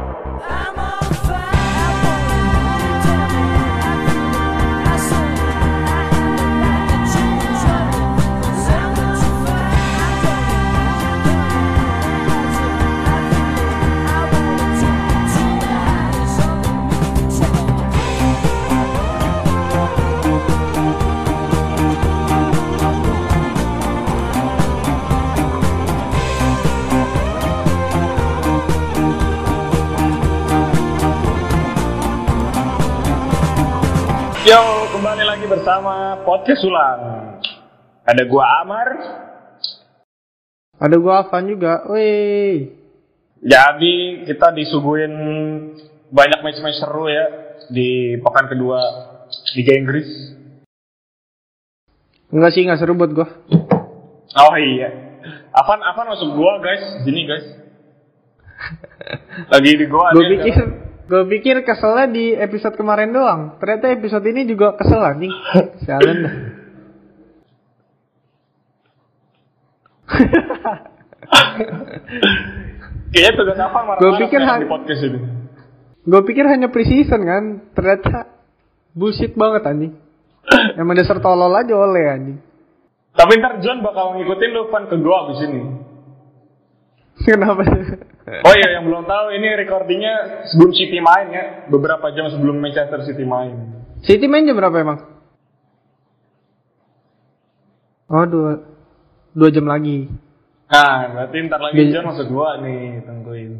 I'm Podcast Ulang. Ada gua Amar. Ada gua Avan juga. Wih. Jadi kita disuguhin banyak match-match seru ya di pekan kedua Liga Inggris. Enggak sih, enggak seru buat gua. Oh iya. Avan, Avan masuk gua guys, sini guys. Lagi di gua. Gua pikir gua pikir keselnya di episode kemarin doang. Ternyata episode ini juga kesel anjing. Sialan dah. Kayaknya tugas Avan marah Gua pikir ha- di podcast ini. Gua pikir hanya pre-season kan. Ternyata bullshit banget anjing. Emang dasar tolol aja oleh anjing. Tapi ntar John bakal ngikutin lu Van ke gua abis ini. Kenapa? Oh iya yang belum tahu ini recordingnya sebelum City main ya, beberapa jam sebelum Manchester City main. City main jam berapa emang? Oh dua dua jam lagi. Nah, berarti ntar lagi. John masuk gua nih, tungguin.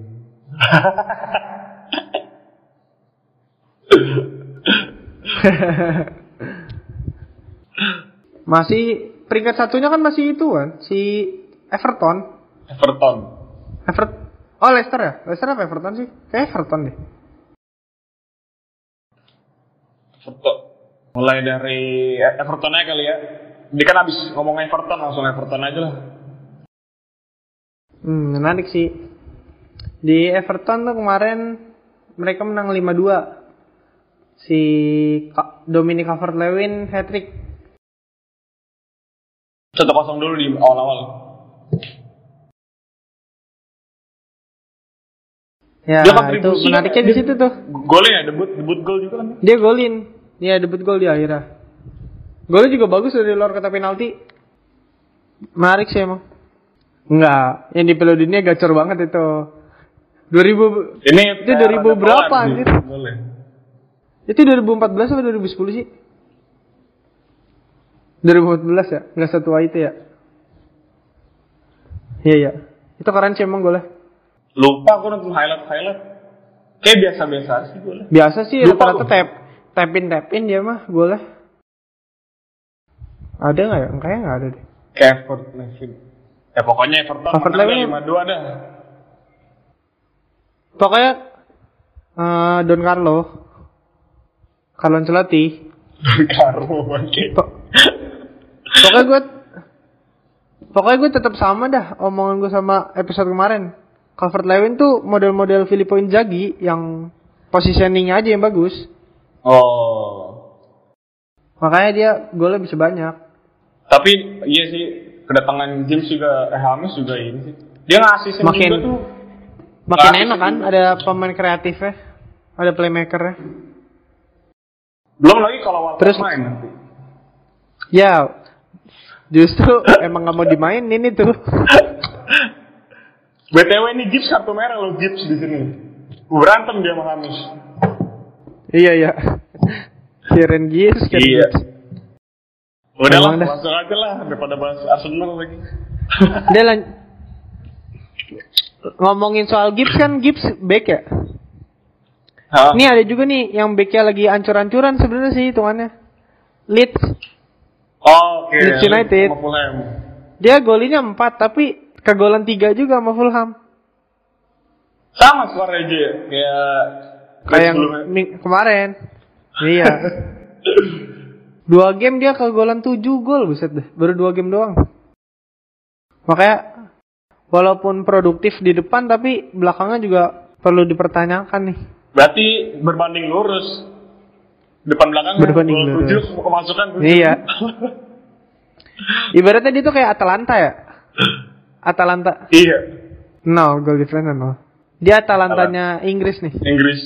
Masih peringkat satunya kan masih itu kan si Everton. Everton. Evert Oh Leicester ya? Leicester apa Everton sih? Kayak Everton deh. Everton. Mulai dari Everton aja kali ya. Dia kan abis ngomong Everton langsung Everton aja lah. Hmm, menarik sih. Di Everton tuh kemarin mereka menang 5-2. Si Dominic Calvert-Lewin hat-trick. 1-0 dulu di awal-awal. Ya, Dia itu menariknya di situ tuh. Golnya ya, debut debut gol juga kan. Dia golin. Dia debut gol di akhirnya. Golnya juga bagus dari luar kota penalti. Menarik sih emang. Enggak, yang di Dunia gacor banget itu. 2000 Ini Itu 2000 berapa, anjir? Boleh. Itu 2014 atau 2010 sih? 2014 ya? Nggak setua itu ya? Iya, iya. Itu keren sih emang golnya. Lupa aku nonton highlight-highlight. Kayak biasa-biasa sih golnya. Biasa sih Lupa rata-rata tap, tapin tapin dia mah golnya. Ada nggak ya? Kayaknya nggak ada deh. Kayak Everton. Ya pokoknya Everton Calvert menang Lewin- 5-2 dah. Pokoknya eh, Don Carlo, Carlo Ancelotti, Karo bangke. po- pokoknya gue, pokoknya gue tetap sama dah omongan gue sama episode kemarin. Calvert Lewin tuh model-model Filippo Inzaghi yang positioningnya aja yang bagus. Oh. Makanya dia golnya bisa banyak. Tapi iya sih kedatangan James juga eh Hamis juga ini sih. Dia ngasih sih Makin- juga tuh. Makin enak kan, juga. ada pemain kreatifnya, ada playmakernya. Belum lagi kalau Walcott Terus- main nanti. Ya, justru emang nggak mau dimainin itu. BTW ini Gibbs kartu merah loh Gibbs di sini. Berantem dia sama Hamis. iya iya. Kieran Gibbs Iya. Gibbs. Udah lah, langsung aja lah daripada bahas Arsenal lagi. Dia lan- ngomongin soal Gibbs kan Gibbs back ya. Hah? Ini ada juga nih yang backnya lagi ancur-ancuran sebenarnya sih hitungannya. Leeds Oh, oke. Leeds United. Dia golinya 4 tapi kegolan 3 juga sama Fulham. Sama skor aja ya, kayak Kayak yang kemarin. Iya. Dua game dia kegolan 7 gol buset deh. Baru dua game doang. Makanya walaupun produktif di depan tapi belakangnya juga perlu dipertanyakan nih. Berarti berbanding lurus. Depan belakang Berbanding gol lurus. tujuh kemasukan tujuh. Iya. Ibaratnya dia tuh kayak Atalanta ya. Atalanta iya. nol gol difference nol. Dia Atalantanya Inggris nih. Inggris.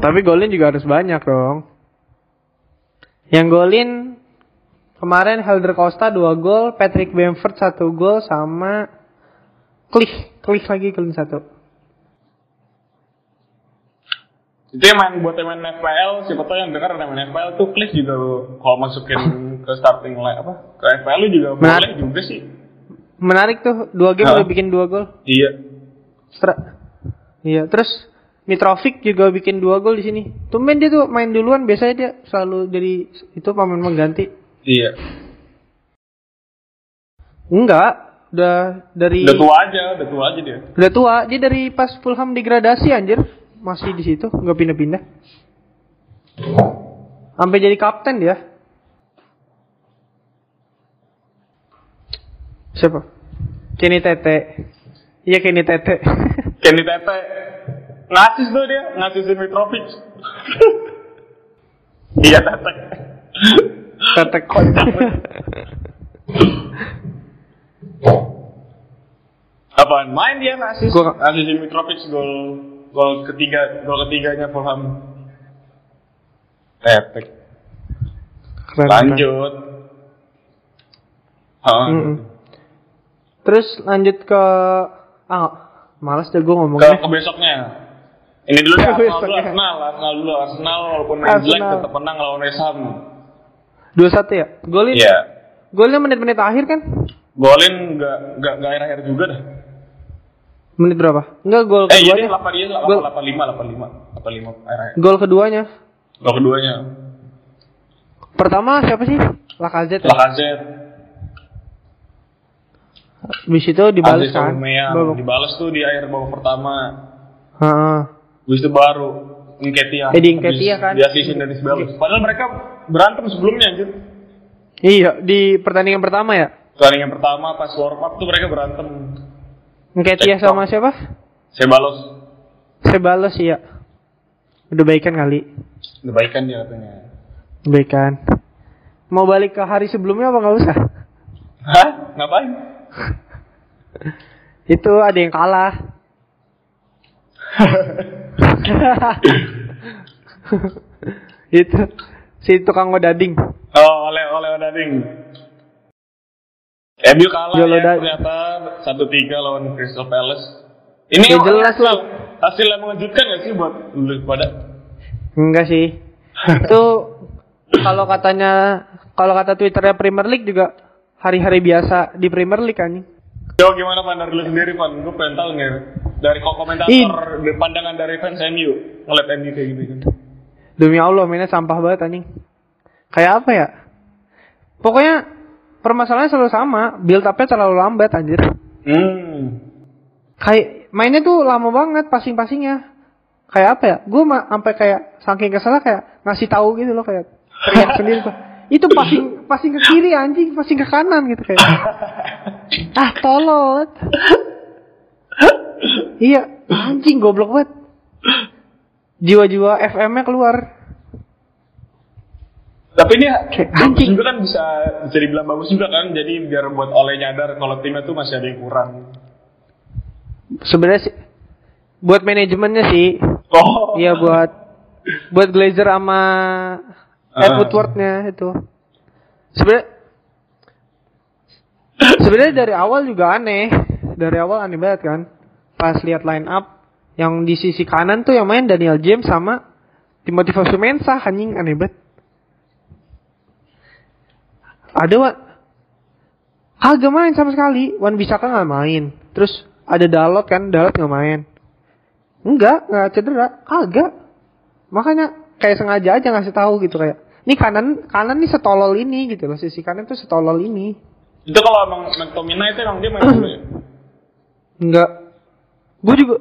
Tapi golin juga harus banyak dong. Yang golin kemarin Helder Costa 2 gol, Patrick Bamford 1 gol sama Klik, Klik lagi golin 1. Itu yang main buat main FPL, siapa tahu yang dengar main FPL tuh klik juga lu kalau masukin ke starting line apa ke FPL lu juga Benar. boleh juga sih. Menarik tuh, 2 game udah bikin 2 gol. Iya. Stra- Iya, terus Mitrovic juga bikin 2 gol di sini. Tumben dia tuh main duluan, biasanya dia selalu jadi itu pemain mengganti. Iya. Enggak, udah dari Udah tua aja, udah tua aja dia. Udah tua, dia dari pas Fulham degradasi anjir. Masih di situ, nggak pindah-pindah. Sampai jadi kapten dia. Siapa? Kenny Tete. Iya Kenny Tete. Kenny Tete ngasis tuh dia, ngasisin Mitrovic. iya Tete. Tete Apaan? Main dia ngasis. Gua- Ngasisin Mitrovic gol gol ketiga, gol ketiganya Fulham. Tete. Keren, Lanjut. Keren. Mm-mm. Terus lanjut ke ah malas deh gue ke, ngomongnya. ke besoknya. Ini dulu deh, Ke Arsenal. Arsenal, Arsenal dulu, Arsenal walaupun main jelek tetap menang lawan West Ham. 21 ya? Golin. Iya. Golnya menit-menit akhir kan? Golin nggak nggak nggak akhir-akhir juga dah. Menit berapa? Enggak gol Eh iya keduanya. deh, 8 iya, Gol, 85, 85, 85 akhir-akhir. gol keduanya. Gol keduanya. Pertama siapa sih? Lacazette. ya? Lacazette, Habis itu dibalas Aziz kan? Dibalas tuh di akhir babak pertama. Heeh. Habis itu baru Nketiah. Eh, di Nketiah kan. Di asisin dari Sibelius. Padahal mereka berantem sebelumnya anjir. Iya, di pertandingan pertama ya. Pertandingan pertama pas warm up tuh mereka berantem. Nketiah sama siapa? Saya balas Sebalas iya. Udah baikan kali. kebaikan dia katanya. Baikan. Mau balik ke hari sebelumnya apa nggak usah? Hah? Ngapain? Itu ada yang kalah. itu si tukang ngodading. Oh, oleh oleh Odading. MU kalah Yolo ya ternyata 1-3 lawan Crystal Palace. Ini Ya jelas hasil, lah. hasil yang mengejutkan gak sih buat lu pada? Enggak sih. itu kalau katanya kalau kata Twitternya Premier League juga hari-hari biasa di Premier League kan. Yo gimana Pan dari lu sendiri Pan? Gue pengen tahu nih dari kok komentator pandangan dari fans MU ngeliat MU kayak gini kan. Demi Allah mainnya sampah banget anjing. Kayak apa ya? Pokoknya permasalahannya selalu sama, build up-nya terlalu lambat anjir. Hmm. Kayak mainnya tuh lama banget passing-passingnya. Kayak apa ya? Gue sampai kayak saking kesel kayak ngasih tahu gitu loh kayak teriak sendiri tuh. Itu passing passing ke kiri anjing, passing ke kanan gitu kayak. ah tolol. iya, anjing goblok banget. Jiwa-jiwa FM-nya keluar. Tapi ini bagus anjing. juga kan bisa bisa dibilang bagus juga kan. Jadi biar buat oleh nyadar kalau timnya tuh masih ada yang kurang. Sebenarnya sih buat manajemennya sih. Oh. Iya buat buat Glazer sama. Ed Woodward-nya itu. Sebenarnya sebenarnya dari awal juga aneh. Dari awal aneh banget kan. Pas lihat line up yang di sisi kanan tuh yang main Daniel James sama Timothy Fosu Mensah anjing aneh banget. Ada Wan Kagak main sama sekali. Wan Bisaka nggak main. Terus ada Dalot kan, Dalot nggak main. Enggak, nggak cedera, kagak. Makanya kayak sengaja aja ngasih tahu gitu kayak, ini kanan kanan nih setolol ini gitu loh, sisi kanan tuh setolol ini. Itu kalau emang McTominay itu emang dia main dulu ya. Enggak. Gue juga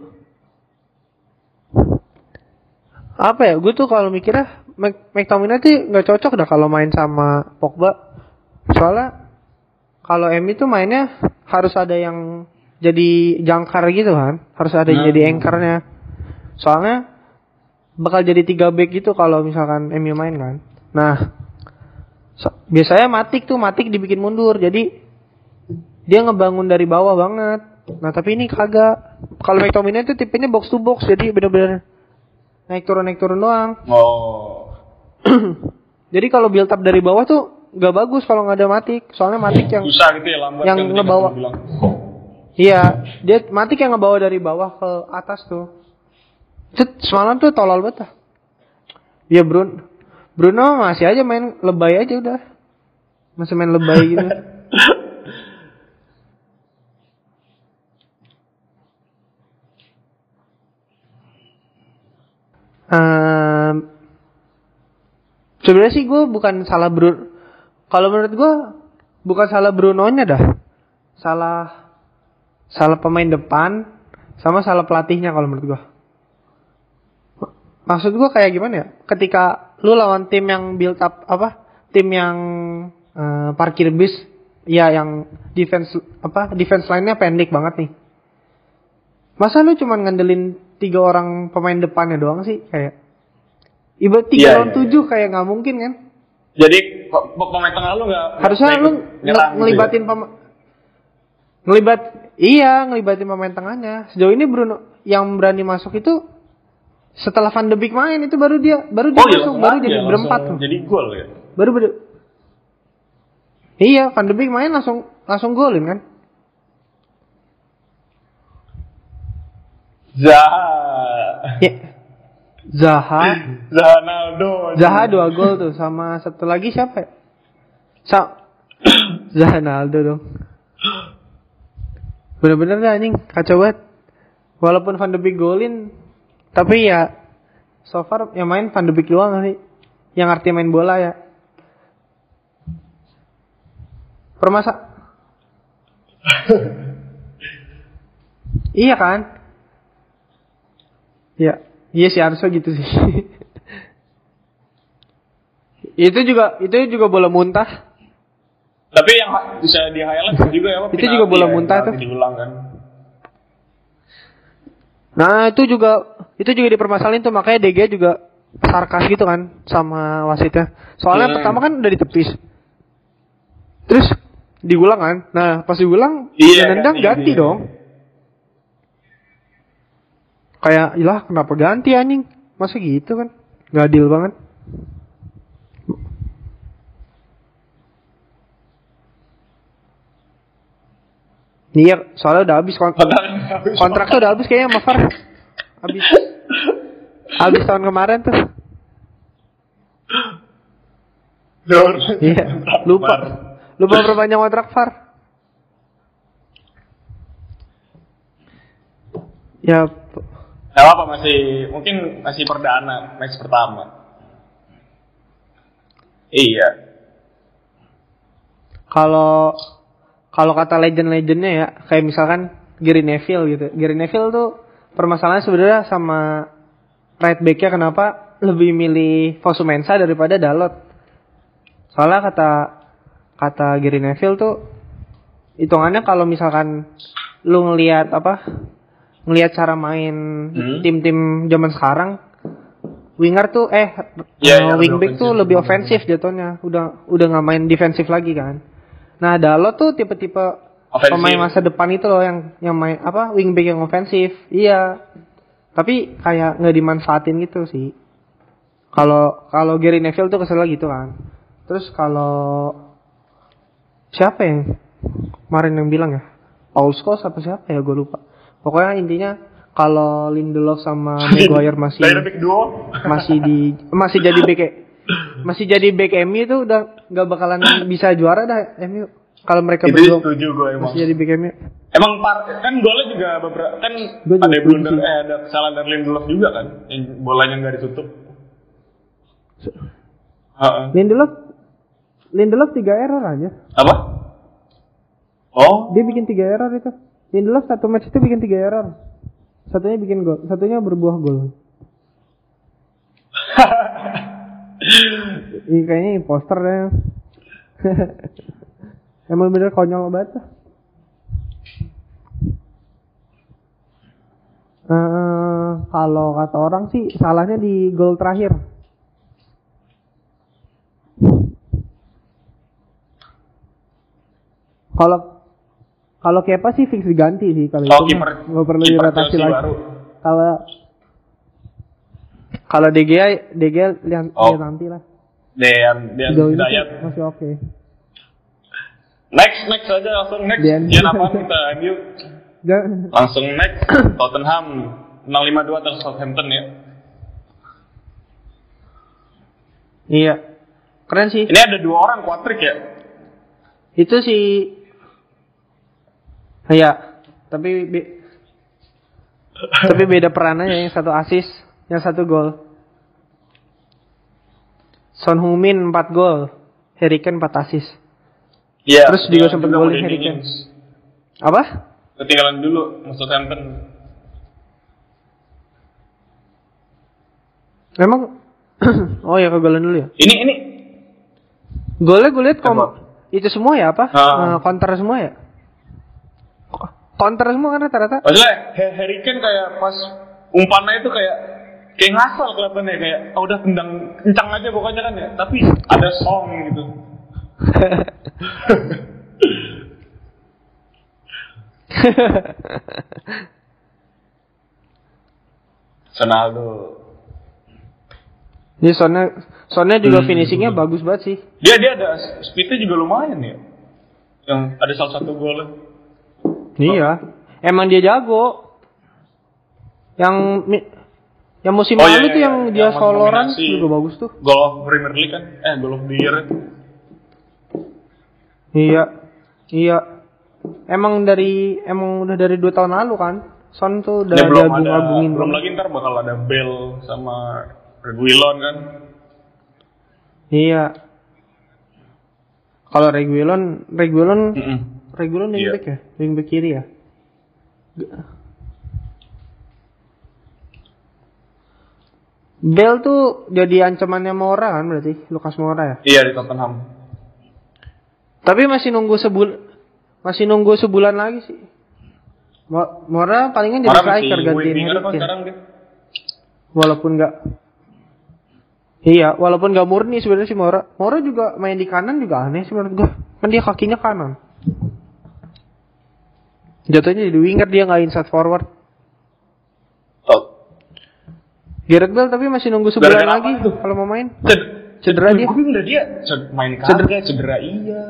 apa ya? Gue tuh kalau mikirnya Mc- McTominay tuh nggak cocok dah kalau main sama Pogba. Soalnya kalau Emi tuh mainnya harus ada yang jadi jangkar gitu kan, harus ada yang Hmm. jadi anchornya. Soalnya bakal jadi tiga back gitu kalau misalkan MU main kan. Nah, so- biasanya Matik tuh Matik dibikin mundur, jadi dia ngebangun dari bawah banget. Nah tapi ini kagak. Kalau McTominay itu tipenya box to box jadi bener-bener naik turun naik turun doang. Oh. Jadi kalau build up dari bawah tuh nggak bagus kalau nggak ada matik. Soalnya matik yang Susah gitu ya lambat yang kan ngebawa. iya dia matik yang ngebawa dari bawah ke atas tuh. Cet, semalam tuh tolol banget. dah. Ya Bruno Bruno masih aja main lebay aja udah. Masih main lebay gitu. Ehm, sebenarnya sih gue bukan salah Bruno. Kalau menurut gue bukan salah Bruno-nya dah. Salah salah pemain depan sama salah pelatihnya kalau menurut gue. Maksud gue kayak gimana ya? Ketika lu lawan tim yang build up apa? Tim yang eh, parkir bis, ya yang defense apa? Defense line-nya pendek banget nih. Masa lu cuma ngandelin tiga orang pemain depannya doang sih kayak Ibarat tiga Iya, lawan iya, tujuh kayak nggak mungkin kan? Jadi pe- pe- pemain tengah lu nggak Harusnya lu gitu ngelibatin ya? pemain ngelibat iya ngelibatin pemain tengahnya. Sejauh ini Bruno yang berani masuk itu setelah Van de Beek main itu baru dia baru dia Oh iya, masuk langsung baru jadi langsung berempat tuh. Jadi gol ya. Baru baru Iya, Van de Beek main langsung langsung golin kan? Zaha. Ya. Zaha, Zahanaldo. Zaha dua gol tuh sama satu lagi siapa ya? Sa Zaha Naldo dong. Bener-bener dah anjing kacau banget. Walaupun Van de Beek golin, tapi ya so far yang main Van de Beek doang sih. Yang arti main bola ya. Permasa Iya kan? Iya, iya sih harusnya gitu sih. itu juga itu juga bola muntah. Tapi yang bisa di highlight juga ya? Itu juga bola ya, muntah tuh. Diulang kan. Nah, itu juga itu juga dipermasalahin tuh makanya DG juga sarkas gitu kan sama wasitnya. Soalnya Hmm. pertama kan udah ditepis. Terus diulang kan. Nah, pas diulang Iya, yang nendang ganti, ganti ganti. dong. Kayak, ilah kenapa ganti anjing? Masa gitu kan? Gak adil banget. Iya, soalnya udah habis kon- kontrak tuh udah habis kayaknya sama Far. Habis. Habis tahun kemarin tuh. Iya, lupa. Lupa perpanjang kontrak Far. Ya, Gak apa masih mungkin masih perdana match pertama. Iya. kalau kalau kata legend-legendnya ya, kayak misalkan Gary Neville gitu. Gary Neville tuh permasalahannya sebenarnya sama right back-nya kenapa lebih milih Fosu Mensah daripada Dalot. Soalnya kata kata Gary Neville tuh hitungannya kalau misalkan lu ngelihat apa ngelihat cara main Hmm. tim-tim zaman sekarang winger tuh eh eh, iya, lebih wingback tuh lebih ofensif jatuhnya. Udah udah nggak main defensif lagi kan. Nah Dalot tuh tipe-tipe pemain masa depan itu loh yang yang main apa wingback yang ofensif iya. Tapi kayak nggak dimanfaatin gitu sih. Kalau kalau Gary Neville tuh kesel gitu kan. Terus kalau siapa yang kemarin yang bilang ya? Paul Scholes apa siapa ya? Gue lupa pokoknya intinya kalau Lindelof sama Maguire masih masih di masih jadi back masih jadi back MU itu udah nggak bakalan bisa juara dah MU kalau mereka Itu berdua setuju gue emang. masih jadi back MU Emang par kan golnya juga beberapa kan Gua ada blunder eh ada kesalahan dari Lindelof juga kan yang bolanya nggak ditutup. Heeh. Lindelof Lindelof tiga error aja Apa? Oh, dia bikin tiga error itu Lindelof satu match itu bikin tiga error satunya bikin gol satunya berbuah gol Ini kayaknya imposter deh. Emang bener konyol banget. Eh, kalau kata orang sih salahnya di gol terakhir. Kalau Kalau Kepa sih fix diganti sih kalau Oh, itu nggak perlu dirotasi lagi. Kalau kalau DG DG lihat Oh. lihat nanti lah. Dean, Dean Hidayat. sih masih oke. Next, next aja langsung next. Dean. Apaan kita? MU. Langsung next. Tottenham 652 atas Southampton ya. Iya. Keren sih. Ini ada dua orang kuatrik ya. Itu si Iya, tapi be- tapi beda perannya yang satu asis, yang satu gol. Son Heung-min 4 gol, Harry Kane 4 asis. Iya. Terus juga juga golin Harry Kane. Apa? Ketinggalan dulu Southampton. Memang Oh ya kegolan dulu ya. Ini ini Golnya gue liat kom Apa? itu semua ya apa? Ah. Eh, counter semua ya? Counter semua kan rata-rata? Maksudnya Ha- Harry Kane kayak pas umpannya itu kayak kayak ngasal kelihatannya kayak oh, udah tendang kencang aja pokoknya kan ya tapi ada song gitu Ronaldo Ini soalnya soalnya juga Hmm. finishingnya bagus banget sih. dia dia ada speednya juga lumayan ya yang ada salah satu golnya Iya. Emang dia jago. Yang mi- yang musim Oh, iya, lalu iya, tuh yang iya. dia Yang soloran juga bagus tuh. Goal of Premier League kan eh goal of the year Iya. Iya. Emang dari emang udah dari dua tahun lalu kan. Son tuh udah Ya, belum ada belum banget. lagi ntar bakal ada Bell sama Reguilon kan Iya. Kalau Reguilon, Reguilon, Reguilon Iya. wingback ya, wingback kiri ya. Bell tuh jadi ancamannya Mora kan berarti, Lukas Mora ya. iya di Tottenham Tapi masih nunggu sebul masih nunggu sebulan lagi sih. Mo- Mora palingan jadi striker gantiin Harry Kane. Walaupun nggak Iya, walaupun nggak murni sebenarnya si Mora. Mora juga main di kanan juga aneh sih menurut gua. Kan dia kakinya kanan. Jatuhnya jadi winger dia nggak inside forward. Tot Gareth Bale tapi masih nunggu sebulan lagi kalau mau main. Ced- Cedera dia. Gue dah dia main Cedera. cedera iya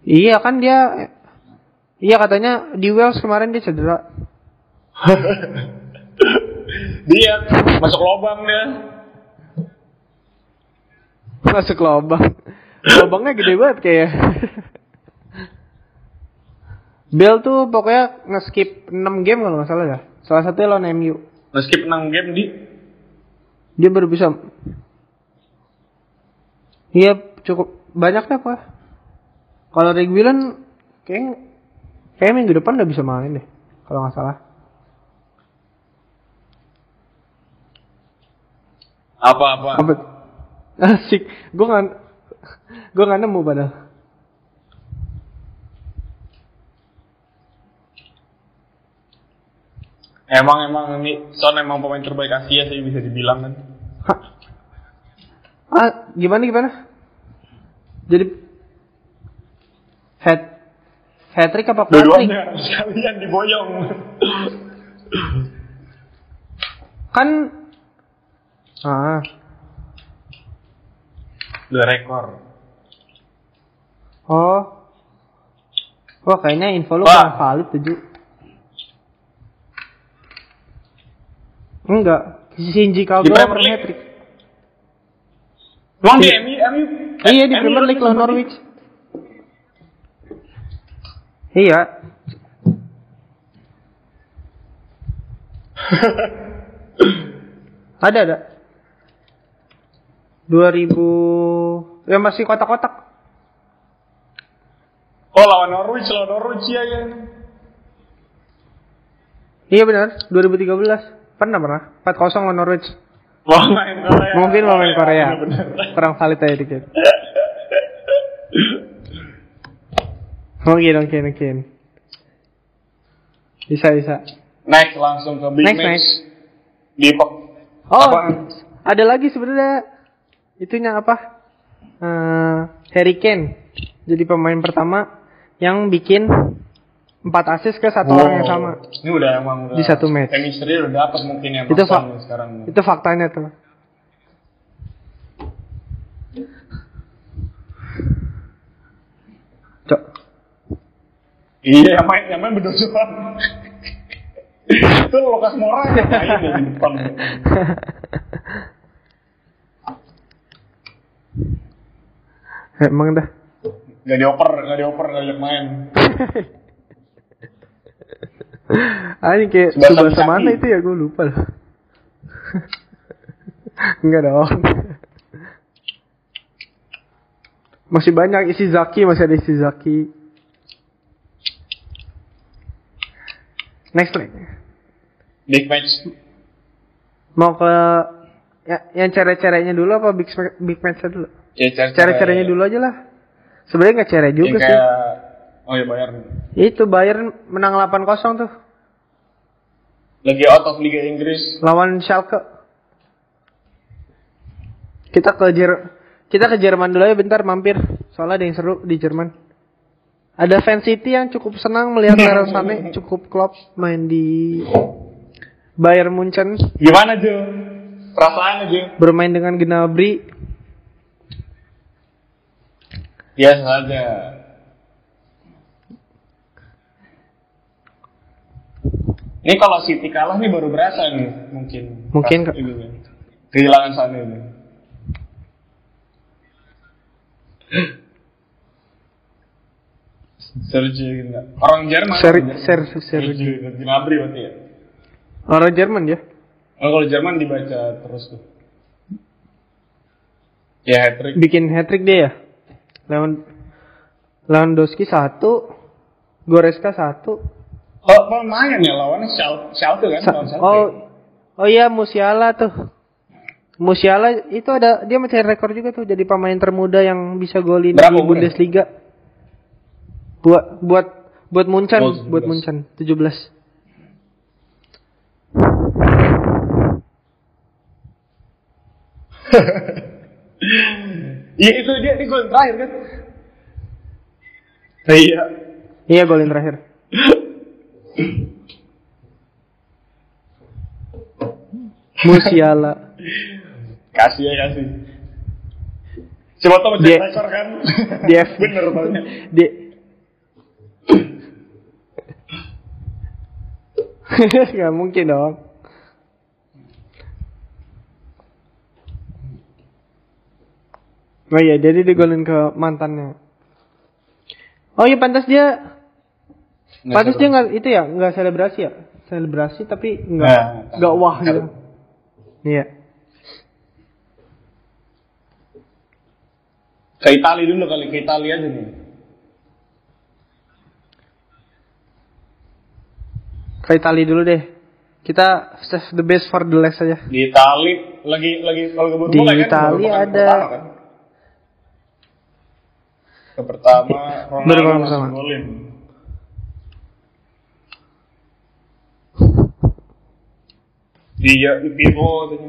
Iya kan dia Iya katanya di Wales kemarin dia cedera. dia masuk lubang dia Masuk lubang. Lubangnya gede banget kayak. Bell tuh pokoknya nge-skip 6 game kalau nggak salah ya. Salah satunya lawan MU. Meskip 6 game di Dia baru bisa. Iya cukup banyak deh apa. Kalau Reguilon kayak kayak minggu depan udah bisa main deh. Kalau nggak salah. apa-apa Apa? Asik. Gue nggak gue nggak nemu padahal. Emang emang ini Son emang pemain terbaik Asia sih bisa dibilang kan Hah? Ah, gimana gimana? Jadi hat hat trick apa hat trick? sekalian diboyong Kan ah dua rekor oh Wah kayaknya info lu kurang valid tujuh. Enggak, Shinji Kagawa Di Premier League? Emang di Iya. MU MU Iya di Premier League lawan Norwich. Iya. ada ada. 2000 ya masih kotak-kotak. oh lawan Norwich lawan Norwich ya ya Iya benar, 2013. Pernah pernah. 4-0 lawan Norwich. Wah main Korea Mungkin mau main Korea. Kurang valid aja dikit. Mungkin, mungkin, mungkin. Bisa, bisa. next langsung ke big Next, match next. di Oh, Apaan? ada lagi sebenarnya itunya apa? Eh, Harry Kane jadi pemain pertama yang bikin empat assist ke satu orang yang sama. Ini udah emang udah Di satu match. Chemistry udah dapat mungkin ya Itu sekarang. Itu faktanya tuh. Cok. Iya, yang main yang main berdua doang. itu Lukas Moura yang main ya di depan. Emang dah. Gak dioper, gak dioper, gak liat main. Ini kayak Subasa mana itu ya gue lupa loh. Enggak dong. Masih banyak isi Zaki, masih ada isi Zaki. Next leg. Big match. Mau ke ya, yang cere-cerenya dulu apa big big match dulu? Ya, cara Cere-cerenya dulu aja lah. Sebenarnya nggak cere juga Yang sih. Oh ya bayar. Itu Bayern menang 8-0 tuh Lagi out of Liga Inggris. lawan Schalke. Kita ke Jer kita ke Jerman dulu ya bentar mampir. Soalnya ada yang seru di Jerman. Ada fan City yang cukup senang melihat Leroy Sané cukup klop main di Bayern Munchen Gimana Jo? Perasaan aja. bermain dengan Gnabry. Biasa aja. Ini kalau City kalah nih baru berasa nih mungkin. Mungkin, Pas Kak. itu nih. Kehilangan sana ini. Sergio gitu? Orang Jerman. Ser-. Ser- Sergio. Gnabry berarti ya. Orang Jerman ya. Oh, kalau Jerman dibaca terus tuh. Ya hat trick. Bikin hat trick dia ya. Lewan Lewandowski satu, Goreska satu. Oh, lumayan ya lawannya Schalke Schalke kan? Sa- lawan Schalke. oh, oh iya Musiala tuh. Musiala itu ada dia mencari rekor juga tuh jadi pemain termuda yang bisa golin Berapa di? Bundesliga. Buat buat buat Munchen, Oh, 17. buat Munchen 17. Iya itu dia di gol terakhir kan? Iya. Iya golin terakhir. Musiala. Kasih ya kasih. Siapa tau Dia- mencet rekor kan? dia Bener taunya. Di Gak mungkin dong. Oh iya, jadi digolin ke mantannya. Oh iya, pantas dia, pantas dia nggak itu ya, nggak selebrasi ya, selebrasi tapi nggak Nah, nggak wah gitu. Iya. Ke Itali dulu kali, ke Itali aja nih. Ke Itali dulu deh. Kita save the best for the last aja. Di Itali lagi lagi kalau keburu Di mulai kan, Itali ada- pertama kan? Ke pertama Ronaldo pertama. golin. Iya, katanya.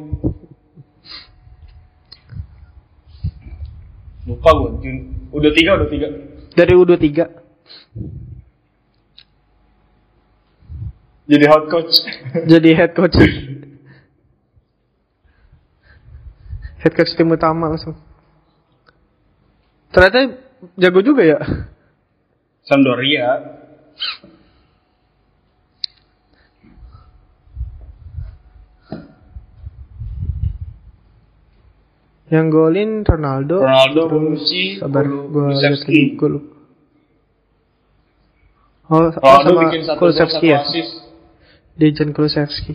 Lupa gue, udah tiga, udah tiga. Dari U23. Jadi hot coach. jadi head coach. head coach tim utama langsung. Ternyata jago juga ya. Sampdoria. Yang golin Ronaldo. Ronaldo, Bonucci, sabar gua lihat lupa. Oh, oh, Ronaldo sama bikin satu Kulusevski ya. Dejan Kulusevski.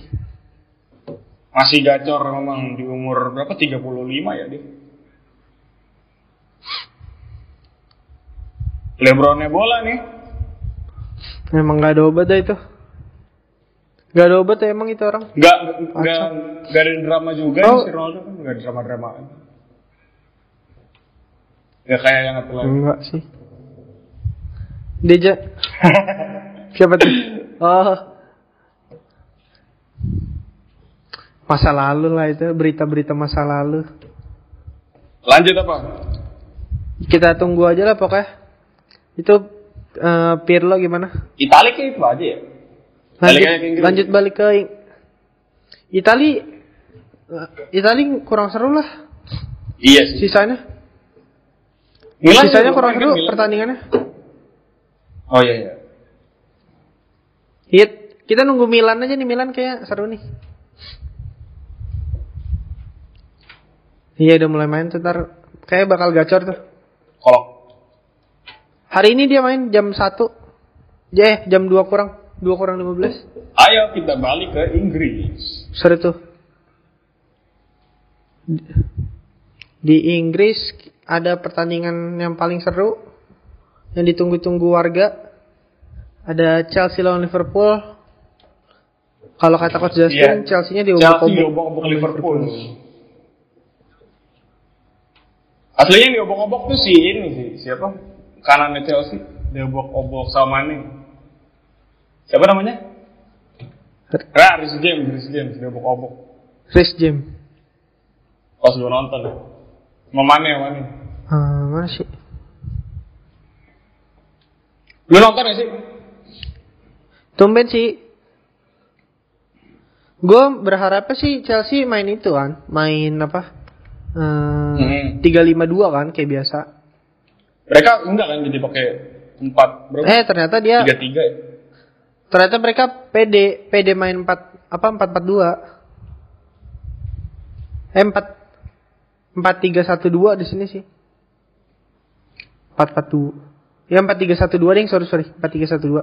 Masih gacor memang di umur berapa? 35 ya dia. Lebronnya bola nih. Emang gak ada obat dah itu. Gak ada obat ya emang itu orang. Gak, gak, gak ada drama juga Oh. si Ronaldo kan. Gak ada drama-drama. Gak kayak yang lagi. Enggak sih. Deja. Siapa tuh? Oh. Masa lalu lah itu, berita-berita masa lalu. Lanjut apa? Kita tunggu aja lah pokoknya. Itu eh, Pirlo gimana? Itali kayak itu aja ya. Lanjut, lanjut balik ke Itali. eh, Itali kurang seru lah. Iya sih. Sisanya, Milan sisanya juga kurang kan Milan. pertandingannya. Oh iya iya. Iya, kita nunggu Milan aja nih Milan kayak seru nih. Iya udah mulai main tuh ntar kayak bakal gacor tuh. Kalau Hari ini dia main jam 1 Eh jam 2 kurang 2 kurang 15 ayo kita balik ke Inggris. Seru tuh Di Inggris ada pertandingan yang paling seru Yang ditunggu-tunggu warga Ada Chelsea lawan Liverpool Kalau kata Coach Justin Iya. Chelsea-nya Chelsea diobok-obok Liverpool. Aslinya diobok-obok tuh si ini sih, siapa? Kanannya Chelsea diobok-obok sama Mane. Siapa namanya? Ah, Rhys James, Rhys James diobok-obok. Chris James Pas gue nonton ya. Sama Mane, sama Mane. Ah, Mana sih Lu nonton gak sih? Tumben sih Gue berharapnya sih Chelsea main itu kan Main apa Hmm. tiga lima dua kan kayak biasa Mereka enggak kan jadi pakai empat berapa? eh ternyata dia Tiga tiga. ya? ternyata mereka PD PD main empat apa empat empat dua eh empat empat tiga satu dua di sini sih. Empat empat dua. Ya empat tiga satu dua deh sorry sorry. Empat tiga satu dua.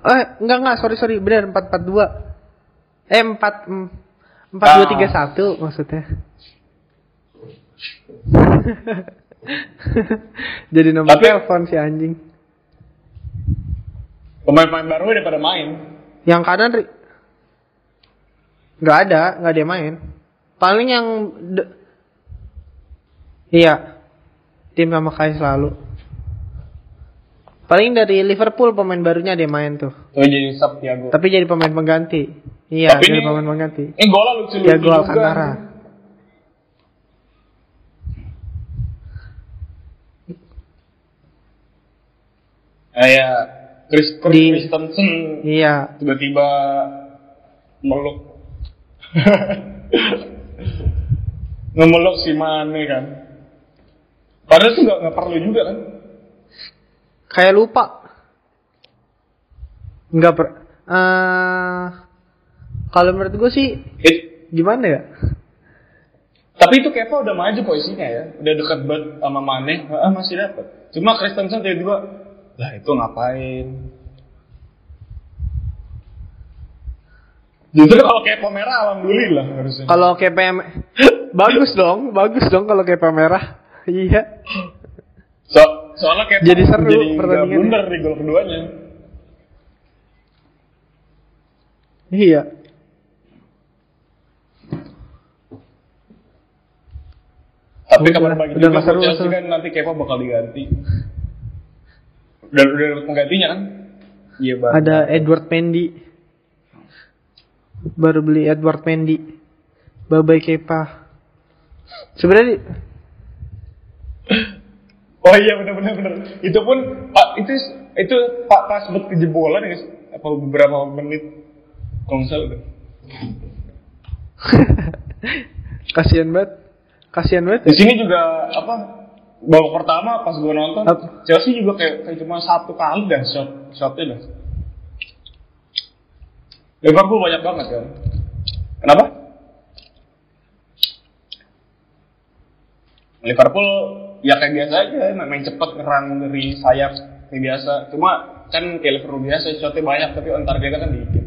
Eh enggak enggak sorry sorry. Benar empat empat dua. Eh empat em- empat dua tiga satu maksudnya. Jadi nomor Tapi- telepon si anjing. Pemain-pemain baru udah pada main. Yang kanan Ri- nggak ada, nggak ada yang main. Paling yang iya tim sama kayak selalu. Paling dari Liverpool pemain barunya yang main tuh. Tuh jadi sub Thiago. Tapi jadi pemain pengganti. Iya, Tapi jadi ini- pemain pengganti. Ini golnya lucu-lucu Thiago juga. Alcantara. Kayak Chris Chris Di- Christensen Iya, tiba-tiba meluk ngemeluk si Mane kan padahal tuh nggak nggak perlu juga kan kayak lupa. Nggak per. eh kalau menurut gue sih It- gimana ya? tapi itu Kepa udah maju posisinya ya udah deket banget sama Mane ah, masih dapat cuma Christensen tiba-tiba lah itu ngapain Justru kalau Kepa merah alhamdulillah harusnya Kalau PM bagus dong, bagus dong kalau kayak merah. Iya. So, soalnya kayak Jadi seru jadi nggak pertandingannya. blunder di gol keduanya. Iya. Tapi Udah, kabar baik udah juga seru, Chelsea nggak kan nanti Kepa bakal diganti. Udah udah dapat penggantinya kan? Iya bang. Ada Edward Mendy. Baru beli Edward Mendy. Babai Kepa. Sebenarnya di- Oh iya benar benar benar. Itu pun Pak itu itu Pak pas buat kejebolan ya apa beberapa menit kalau salah udah. kasihan banget. Kasihan banget. Di ya. sini juga apa babak pertama pas gue nonton Ap- Chelsea juga kayak, kayak cuma satu kali dah shot shotnya dah. Liverpool banyak banget kan. Kenapa? Liverpool ya kayak biasa aja main cepet ngerang dari sayap kayak biasa. Cuma kan kayak Liverpool biasa shotnya banyak tapi on targetnya kan dikit.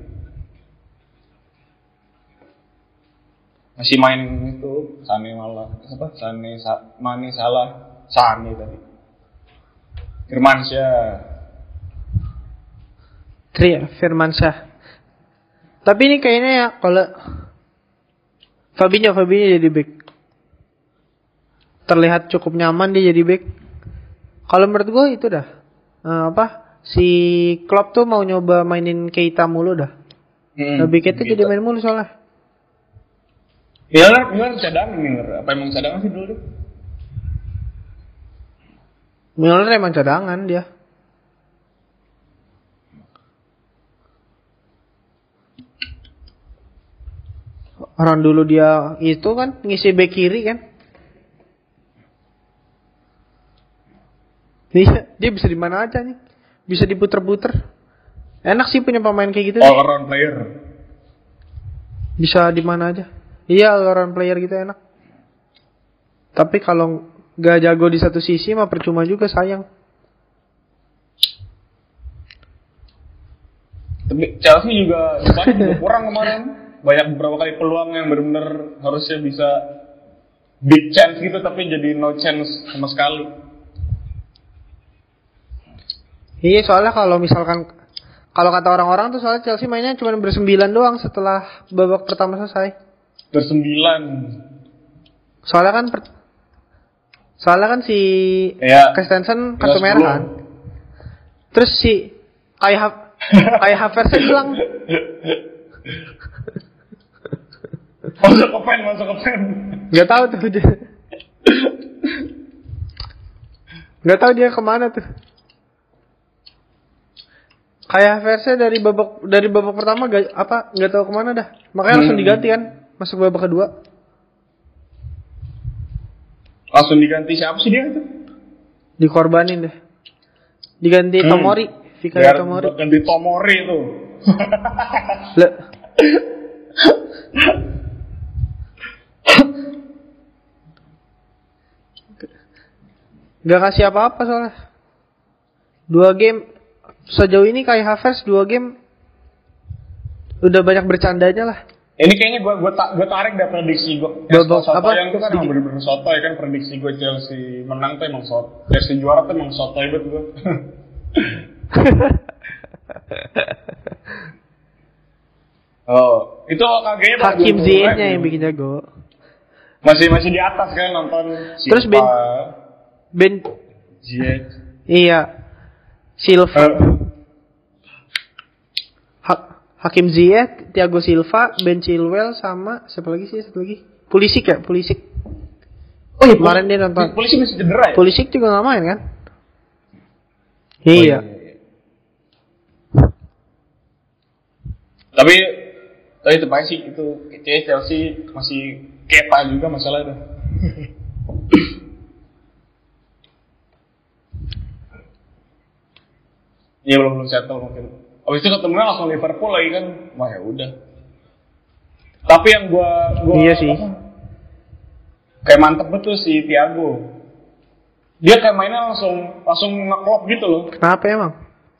Masih main itu Sane malah apa Sane Sa, Mane salah Sane tadi. Firmansyah. Tri Firmansyah. Tapi ini kayaknya ya kalau Fabinho Fabinho jadi back. Terlihat cukup nyaman dia jadi back. Kalau menurut gue itu dah eh, apa si Klopp tuh mau nyoba mainin Keita mulu dah. Hmm, Nabi Keita gitu. jadi main mulu soalnya. Miller, Miller cadangan Miller. Apa emang cadangan sih dulu? Milner emang cadangan dia. Orang dulu dia itu kan ngisi back kiri kan. Dia, dia bisa di mana aja nih. Bisa diputer-puter. Enak sih punya pemain kayak gitu. All around player. Bisa di mana aja. Iya, all around player gitu enak. Tapi kalau nggak jago di satu sisi mah percuma juga sayang. Tapi Chelsea juga juga kurang kemarin. Banyak beberapa kali peluang yang benar-benar harusnya bisa big chance gitu tapi jadi no chance sama sekali. Iya, soalnya kalau misalkan kalau kata orang-orang tuh soalnya Chelsea mainnya cuma bersembilan doang setelah babak pertama selesai. Bersembilan. Soalnya kan per- soalnya kan si Ya. Christensen Ya, kartu merah kan. Terus si kayak Ha- kayak Havertz hilang. Masuk ke pen, masuk ke pen. Gak tahu tuh dia. Gak tahu dia ke mana tuh. Kayak Havertznya dari babak dari babak pertama gak apa nggak tahu ke mana dah. Makanya langsung Hmm. diganti kan masuk babak kedua. Langsung diganti siapa sih dia itu? Dikorbanin deh. Diganti Hmm. Tomori, Fika Biar Tomori. ganti Tomori itu. Le- Gak kasih apa-apa soalnya. Dua game sejauh ini kayak Havertz dua game udah banyak bercandanya lah. Ini kayaknya gue gue ta gue tarik dari prediksi gue. Babak- soto apa? yang itu kan emang bener-bener sotoy kan prediksi gue Chelsea menang tuh emang sotoy. Chelsea juara tuh emang sotoy banget gue. oh, itu kagaknya baru Hakim Ziyech-nya yang bikin jago. masih masih di atas kan nonton Terus Silva, Ben- Ben Ziyech. iya Silva, Eh, Ha- Hakim Ziyech, Thiago Silva, Ben Chilwell sama siapa lagi sih satu lagi? Pulisic ya, Pulisic. oh iya, Kemarin dia nonton. Polisi masih cedera ya? Pulisic juga nggak main kan? Oh, Iya. Tapi tapi itu sih itu Chelsea masih kepa juga masalahnya. Iya belum belum settle mungkin. Abis itu ketemunya langsung Liverpool lagi kan, wah ya udah. Tapi yang gua gua Iya sih. apa, kayak mantep betul si Thiago. Dia kayak mainnya langsung langsung ngeklop gitu loh. Kenapa emang?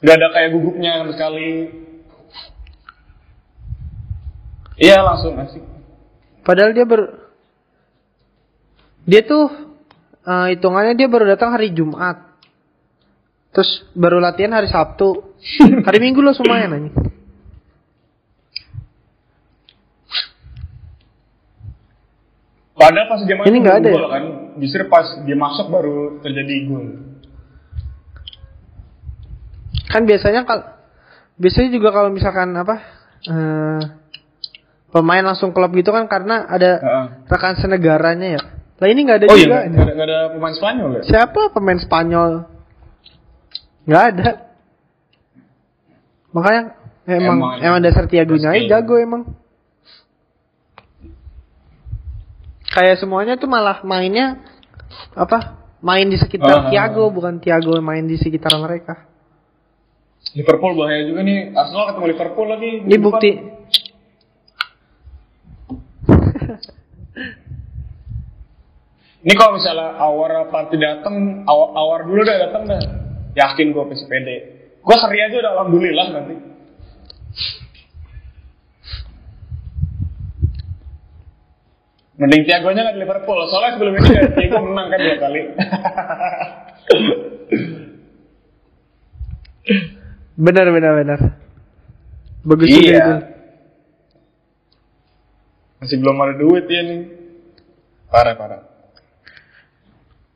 Gak ada kayak gugupnya sama sekali. Iya langsung asik. Padahal dia ber dia tuh eh, hitungannya dia baru datang hari Jumat. Terus baru latihan hari Sabtu. Hari Minggu lo lumayan aja. Padahal pas dia main Ini nggak ada gol ya? kan. Justru pas dia masuk baru terjadi gol. Kan biasanya kalau biasanya juga kalau misalkan apa eh, pemain langsung klub gitu kan karena ada Heeh. rekan senegaranya ya. Lah ini nggak ada Oh iya, juga. nggak ada, nggak ada pemain Spanyol ya? Siapa pemain Spanyol? Nggak ada. Makanya emang Emang- emang, dasar Tiagonya aja jago emang. Kayak semuanya tuh malah mainnya apa? Main di sekitar Ah. Tiago bukan Tiago main di sekitar mereka. Liverpool bahaya juga nih. Arsenal ketemu Liverpool lagi. Ini bukti. Ini kalau misalnya awar party datang, awar, awar dulu dah datang dah. Yakin gue pasti pede. Gue seri aja udah alhamdulillah nanti. Mending Tiagonya nggak di Liverpool. Soalnya sebelum ini ya, Tiago menang kan dua kali. Benar benar benar. Bagus Iya. juga itu. Masih belum ada duit ya nih. Parah parah.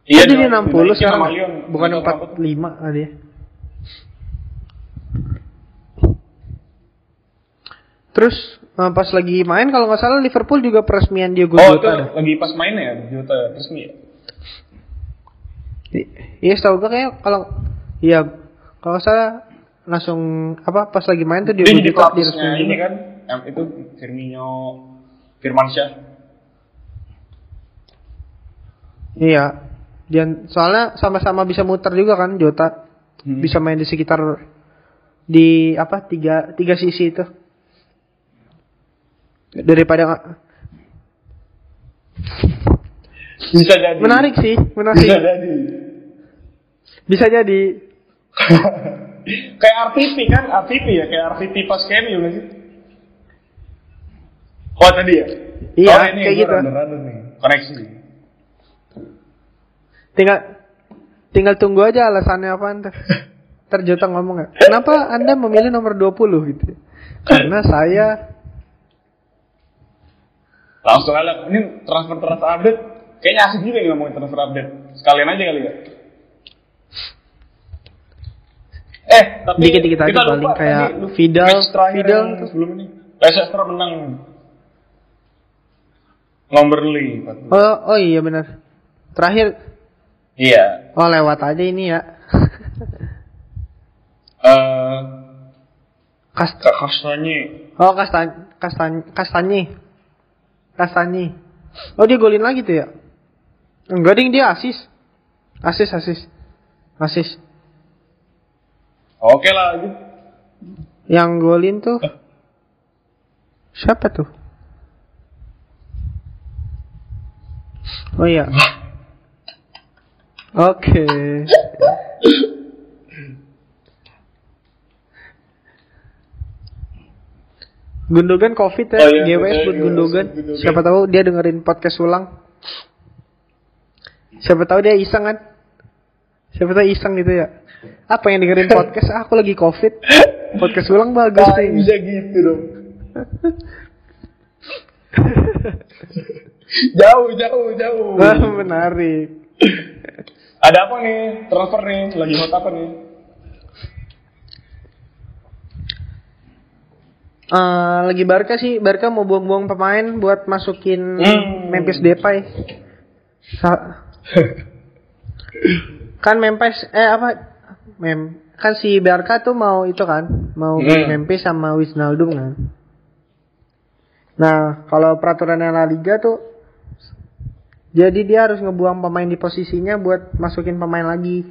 Iya dia jadi 60 dinaikin sekarang bukan Nggak tahu kenapa. 45 kali ya. Terus eh, pas lagi main kalau nggak salah Liverpool juga peresmian Diogo Oh itu Jota ada. lagi pas mainnya ya Jota resmi ya. Iya, setahu gue kayak kalau iya kalau saya langsung apa pas lagi main tuh dia Dia jadi di ini kan, yang itu Firmino Firmansyah. Iya. Dan soalnya sama-sama bisa muter juga kan Jota. Hmm. Bisa main di sekitar di apa tiga tiga sisi itu. Daripada Bisa jadi. menarik sih, Bisa menarik. jadi. Bisa jadi. kayak RTP kan, RTP ya, kayak RTP pas cameo nggak sih? Oh tadi ya? Iya, oh, ini kayak gitu. rada-rada nih. Koneksi. Tinggal tinggal tunggu aja alasannya apa ntar. Jota ngomong ya, kenapa anda memilih nomor 20 gitu? Karena saya Langsung aja, ini transfer transfer update. Kayaknya asik juga nih ngomongin transfer update. Sekalian aja kali ya. Eh, tapi Dikit-dikit aja kita lupa paling kayak tadi Vidal- Vidal yang tuh. sebelum ini. Leicester menang. Lomberly. oh oh iya benar. Terakhir Iya. oh lewat aja ini ya. Eh, Kas Kak Kastanye. Oh kastan kastan kastanye kastanye. Oh dia golin lagi tuh ya? Enggak ding dia asis. Asis asis. Asis. Oke lah, lanjut. Yang golin tuh siapa tuh? Oh iya. Oke. Gundogan covid ya, Oh iya, GWS iya, buat iya, Gundogan. Gundogan. Siapa tahu dia dengerin podcast ulang. Siapa tahu dia iseng kan? Siapa tahu iseng gitu ya. Apa yang dengerin podcast? Ah, aku lagi covid. Podcast ulang bagus nih. bisa gitu dong. jauh, jauh, jauh. Wah, menarik. Ada apa nih? Transfer nih, lagi hot apa nih? Eh, lagi Barca sih, Barca mau buang-buang pemain buat masukin Hmm. Memphis Depay. Sa- kan Memphis eh apa? Mem kan si Barca tuh mau itu kan, mau Hmm. Memphis sama Wijnaldum kan. Nah, kalau peraturannya La Liga tuh jadi dia harus ngebuang pemain di posisinya buat masukin pemain lagi.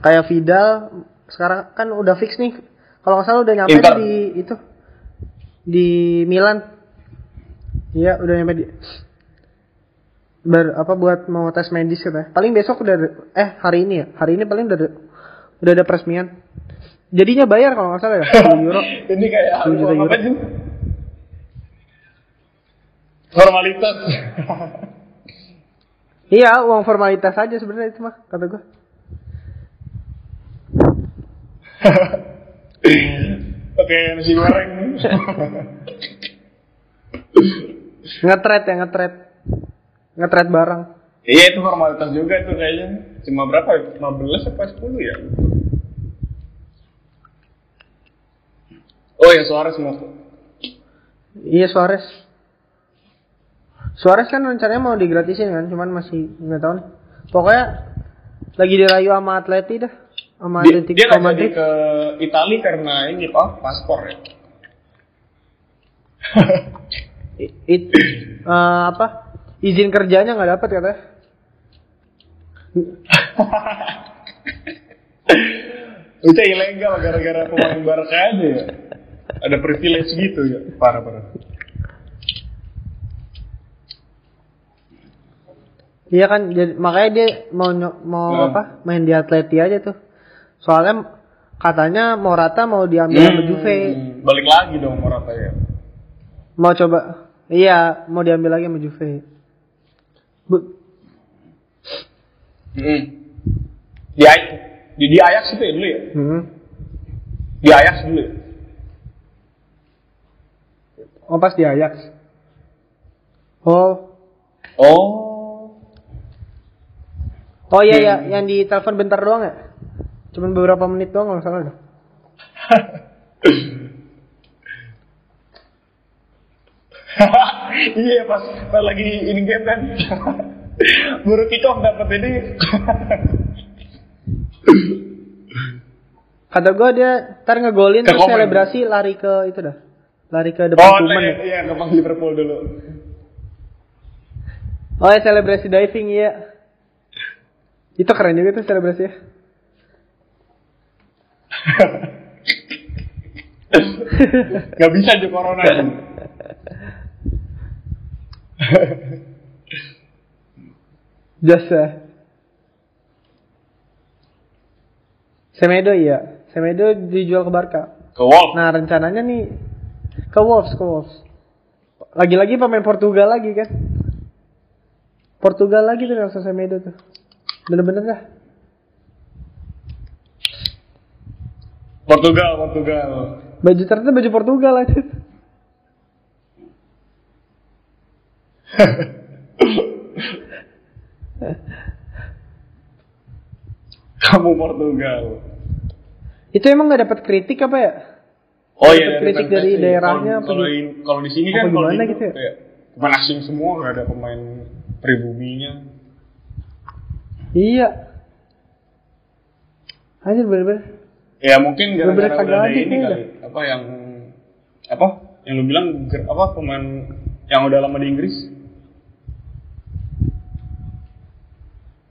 Kayak Vidal sekarang kan udah fix nih. Kalau nggak salah udah nyampe Inter. di itu di Milan. Iya, udah nyampe di ber apa buat mau tes medis gitu. Paling besok udah eh hari ini ya. Hari ini paling udah udah ada peresmian. Jadinya bayar kalau nggak salah ya 10 euro. Ini kayak 10 juta euro. Formalitas. Iya, uang formalitas aja sebenarnya itu mah kata gua. Oke, nasi goreng. Ngetret ya ngetret. Ngetret barang. Iya itu formalitas juga tuh kayaknya. Cuma berapa? ya? 15 apa 10 ya? Oh ya Suarez mau. Iya Suarez. Suarez kan rencananya mau digratisin kan, cuman masih nggak tahu nih. Pokoknya lagi dirayu sama Atleti dah, sama Dia, dia nggak jadi ke Italia karena ini apa? Paspor ya. I- it- eh, apa? Izin kerjanya nggak dapat katanya. Itu ilegal gara-gara pemain Barca aja ya. Ada privilege gitu ya. Parah parah. Iya kan, jadi, makanya dia mau mau Hmm. apa? Main di Atleti aja tuh. Soalnya katanya Morata mau diambil sama Juve. Hmm, Balik lagi dong Morata ya. Mau coba. Iya, mau diambil lagi sama Juve. Bu- Hmm. Di, di, di Ajax itu ya dulu ya? hmm. Di Ajax dulu ya? Oh pas di Ajax. Oh, Oh. oh iya ya, Hmm. yang di telepon bentar doang ya? Cuman beberapa menit doang kalau salah. iya pas, pas lagi in game kan. Baru off dapat ini. Kata gue dia ntar ngegolin Ke terus komen. selebrasi lari ke itu dah. Lari ke depan Oh, kuman iya, ya. iya, gampang Liverpool dulu. Oh ya selebrasi diving iya. Itu keren juga tuh selebrasi ya. Gak bisa aja corona. Jasa. Semedo iya. Semedo dijual ke Barca. Ke Wolf. Nah rencananya nih ke Wolves, ke Wolves. Lagi-lagi pemain Portugal lagi kan. Portugal lagi tuh Nelson Semedo tuh. Bener-bener dah. Portugal, Portugal. Baju ternyata baju Portugal aja. Kamu Portugal. Itu emang nggak dapat kritik apa ya? Oh Dapat iya, kritik dari daerahnya Kalau apa kalau gitu? in- kalau di sini kan kalau di gitu ya? kayak pemain asing semua nggak ada pemain pribuminya. Iya. Anjir bener-bener. Ya mungkin gara-gara udah ada ini kali. Apa yang apa? Yang lu bilang apa pemain yang udah lama di Inggris?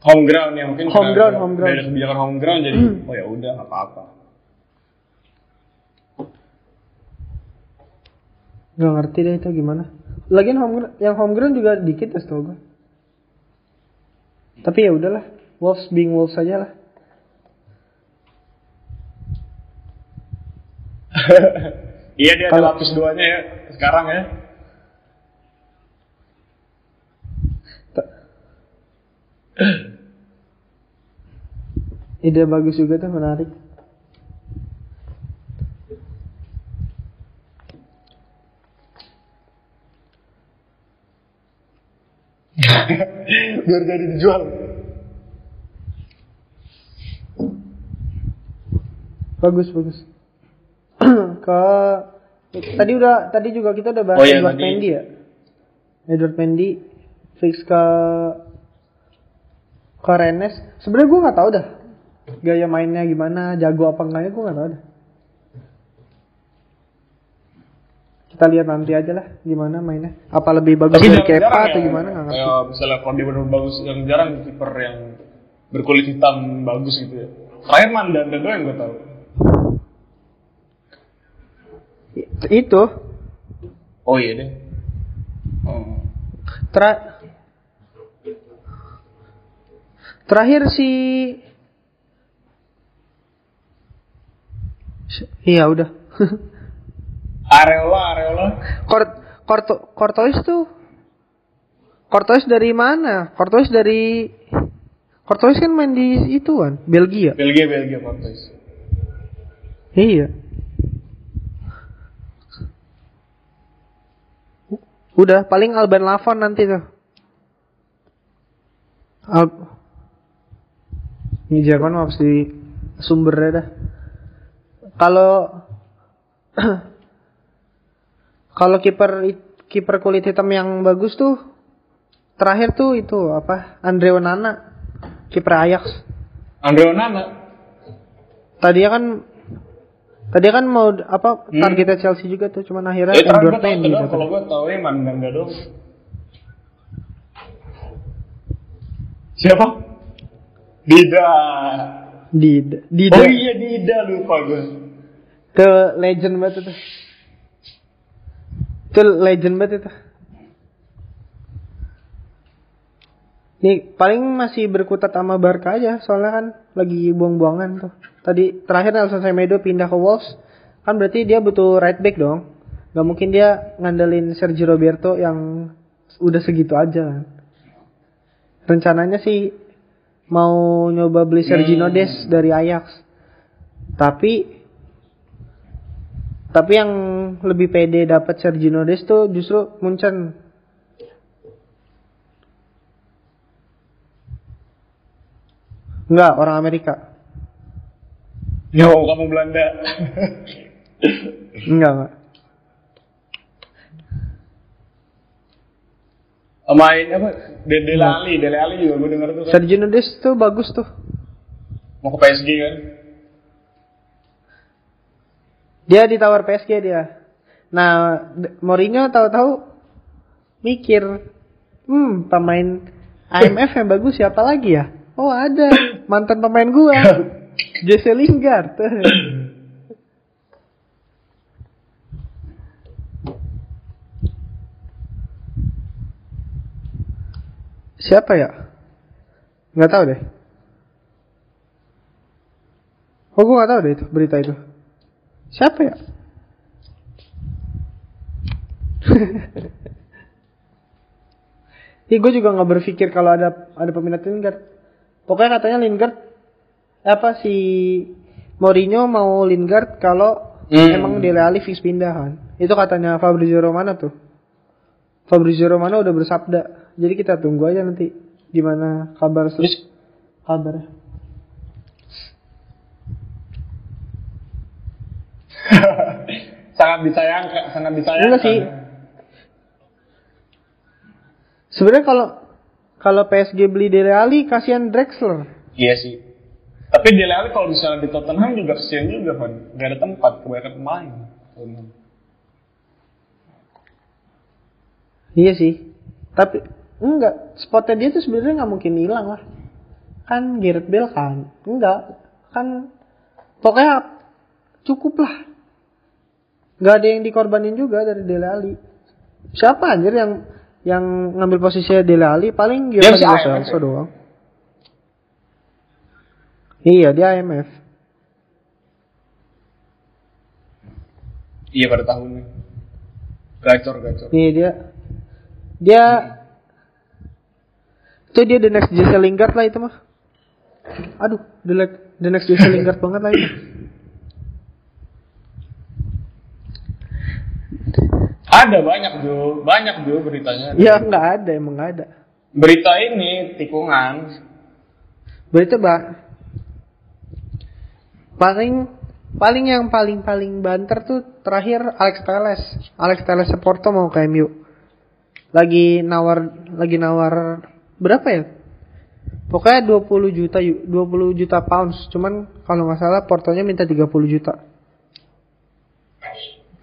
Home ground ya mungkin Home ground, home ground. ada kebijakan home ground jadi oh ya udah nggak apa-apa. Gak ngerti deh itu gimana. Lagian home ground, yang home ground juga dikit ya setahu gue. Tapi ya udahlah, Wolves being Wolves aja lah. Iya dia Kalau- ada lapis duanya ya sekarang ya. Ide bagus juga tuh menarik. Biar jadi dijual. Bagus bagus. Ke tadi udah tadi juga kita udah bahas Oh iya, Edward. Mendy ya. Edward Mendy fix ke ke Rennes. Sebenarnya gue nggak tahu dah gaya mainnya gimana, jago apa enggaknya gue nggak tahu dah. Kita lihat nanti aja lah gimana mainnya. Apa lebih bagus dari jarang- Kepa atau ya, gimana nggak ngerti. Kayak misalnya kalau dia benar bagus yang jarang kiper yang berkulit hitam bagus gitu ya. Terakhir Mandanda doang yang gue tahu. Itu Oh iya deh. Oh. Tra terakhir si Iya udah. Areola, Areola. Kort Korto Kortois tuh Kortois dari mana? Kortois dari Kortois kan main di itu kan, Belgia. Belgia, Belgia Portugis. Iya. Udah, paling Alban Lafon nanti tuh. Al Ini Jerman mah pasti sumbernya dah. Kalau kalau kiper kiper kulit hitam yang bagus tuh terakhir tuh itu apa? Andre Onana kiper Ajax. Andre Onana. Tadi kan tadi kan mau apa Hmm. targetnya Chelsea juga tuh cuman akhirnya doang, dapat. kalau gue tahu ya Mandanda dong. Siapa? Dida. di di Oh iya Dida lupa gue. ke legend banget itu itu legend banget itu Nih paling masih berkutat sama Barca aja soalnya kan lagi buang-buangan tuh. Tadi terakhir Nelson Semedo pindah ke Wolves kan berarti dia butuh right back dong. Gak mungkin dia ngandelin Sergio Roberto yang udah segitu aja kan. Rencananya sih mau nyoba beli Sergio Hmm. Des dari Ajax. Tapi tapi yang lebih pede dapat Sergio Des tuh justru Munchen. Enggak, orang Amerika. Yo, kamu Belanda. Enggak, enggak. Main apa? Dele Ali, Dele Ali juga gue denger tuh kan. Sergio Des tuh bagus tuh. Mau ke PSG kan. Dia ditawar PSG dia. Nah, Mourinho tahu-tahu mikir, hmm pemain IMF yang bagus siapa lagi ya? Oh ada mantan pemain gua, Jesse Lingard. Siapa ya? Nggak tahu deh. Oh, gua nggak tahu deh itu berita itu. Siapa ya? Ih, gue juga nggak berpikir kalau ada ada peminat Lingard. Pokoknya katanya Lingard apa si Mourinho mau Lingard kalau Hmm. emang Dele Alli fix pindah kan. Itu katanya Fabrizio Romano tuh. Fabrizio Romano udah bersabda. Jadi kita tunggu aja nanti gimana kabar Terus kabar. sangat disayangkan, sangat disayangkan. Enggak sih. Sebenarnya kalau kalau PSG beli Dele Alli kasihan Drexler. Iya sih. Tapi Dele Alli kalau misalnya di Tottenham juga kesian juga kan. Gak ada tempat, kebanyakan pemain. Iya sih. Tapi enggak, spotnya dia tuh sebenarnya nggak mungkin hilang lah. Kan Gareth Bale kan, enggak, kan pokoknya cukup lah. Gak ada yang dikorbanin juga dari Dele Alli. Siapa anjir yang yang ngambil posisinya Dele Alli paling Dia masih Lo ya? doang. Iya, dia IMF. Iya pada tahunnya. Gacor, gacor. Iya dia dia itu dia the next Jesse Lingard lah itu mah. Aduh, the, the next Jesse Lingard banget lah itu. Ada banyak Jo, banyak Jo beritanya. Ya nggak ada emang nggak ada. Berita ini tikungan. Berarti mbak paling paling yang paling paling banter tuh terakhir Alex Telles. Alex Telles Porto mau ke MU. Lagi nawar lagi nawar berapa ya? Pokoknya 20 juta yu- 20 juta pounds. Cuman kalau nggak salah Portonya minta 30 juta.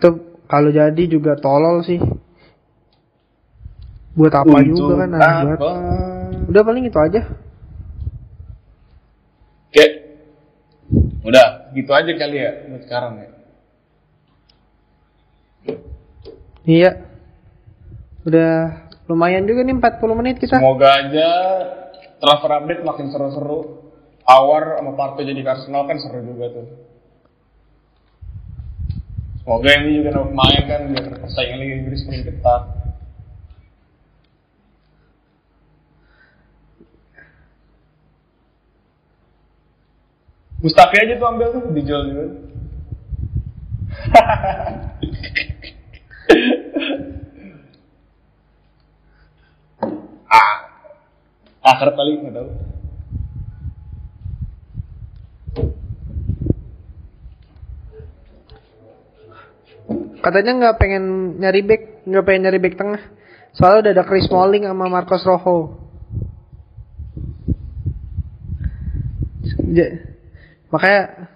Itu kalau jadi juga tolol sih. Buat apa Untuk juga kan apa? Udah paling itu aja. Oke. Udah, gitu aja kali ya buat sekarang ya. Iya. Udah lumayan juga nih 40 menit kita. Semoga aja transfer update makin seru-seru. Awar sama Parto jadi Arsenal kan seru juga tuh. Semoga ini juga dapat main kan biar persaingan Liga Inggris makin ketat. Mustafi aja tuh ambil tuh dijual juga. ah, akhir kali nggak tahu. Katanya nggak pengen nyari back, nggak pengen nyari back tengah. Soalnya udah ada Chris Smalling sama Marcos Rojo. Ja- makanya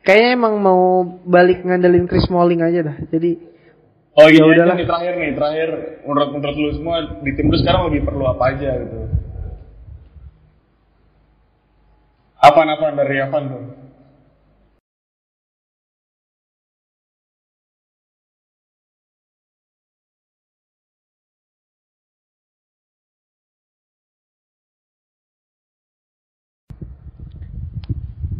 kayaknya emang mau balik ngandelin Chris Smalling aja dah. Jadi Oh Ya iya, udahlah. nih terakhir nih, terakhir menurut menurut lu semua di tim lu sekarang lebih perlu apa aja gitu? Apa apa dari Evan tuh?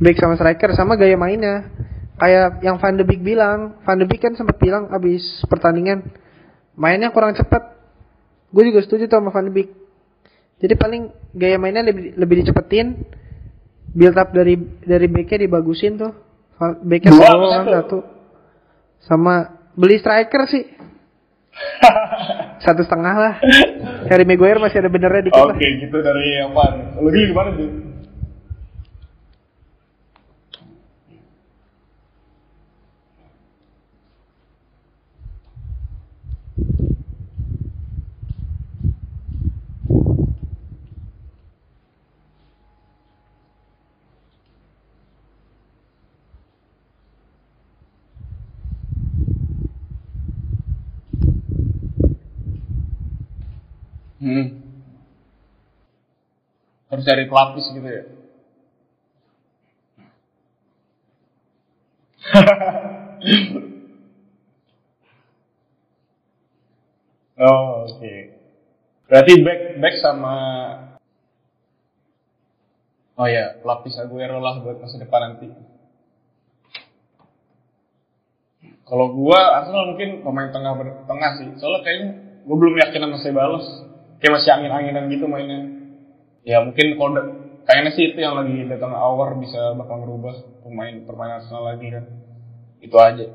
Back sama striker sama gaya mainnya. Kayak yang Van de Beek bilang, Van de Beek kan sempat bilang abis pertandingan mainnya kurang cepat. Gue juga setuju tuh sama Van de Beek. Jadi paling gaya mainnya lebih lebih dicepetin, build up dari dari backnya dibagusin tuh. Solo apa kan satu? Sama beli striker sih satu setengah lah. Harry Maguire masih ada benernya dikit Oke, lah. gitu dari Evan. Lu gimana tuh? Hmm. Harus cari pelapis gitu ya. oh, oke. Berarti back back sama Oh ya, pelapis Aguero lah buat masa depan nanti. Kalau gua Arsenal mungkin pemain tengah ber- tengah sih. Soalnya kayaknya gua belum yakin sama Ceballos. Kayak masih angin-anginan gitu mainnya. Ya mungkin kalau kayaknya sih itu yang lagi datang hour bisa bakal ngerubah pemain permainan Arsenal lagi kan. Itu aja.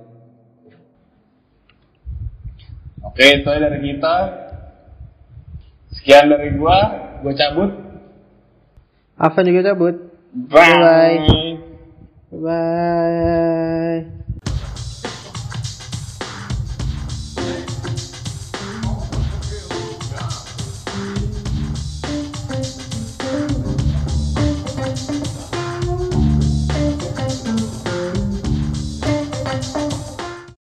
Oke, itu aja dari kita. Sekian dari gua, gua cabut. Avan juga cabut. Bye. Bye. Bye.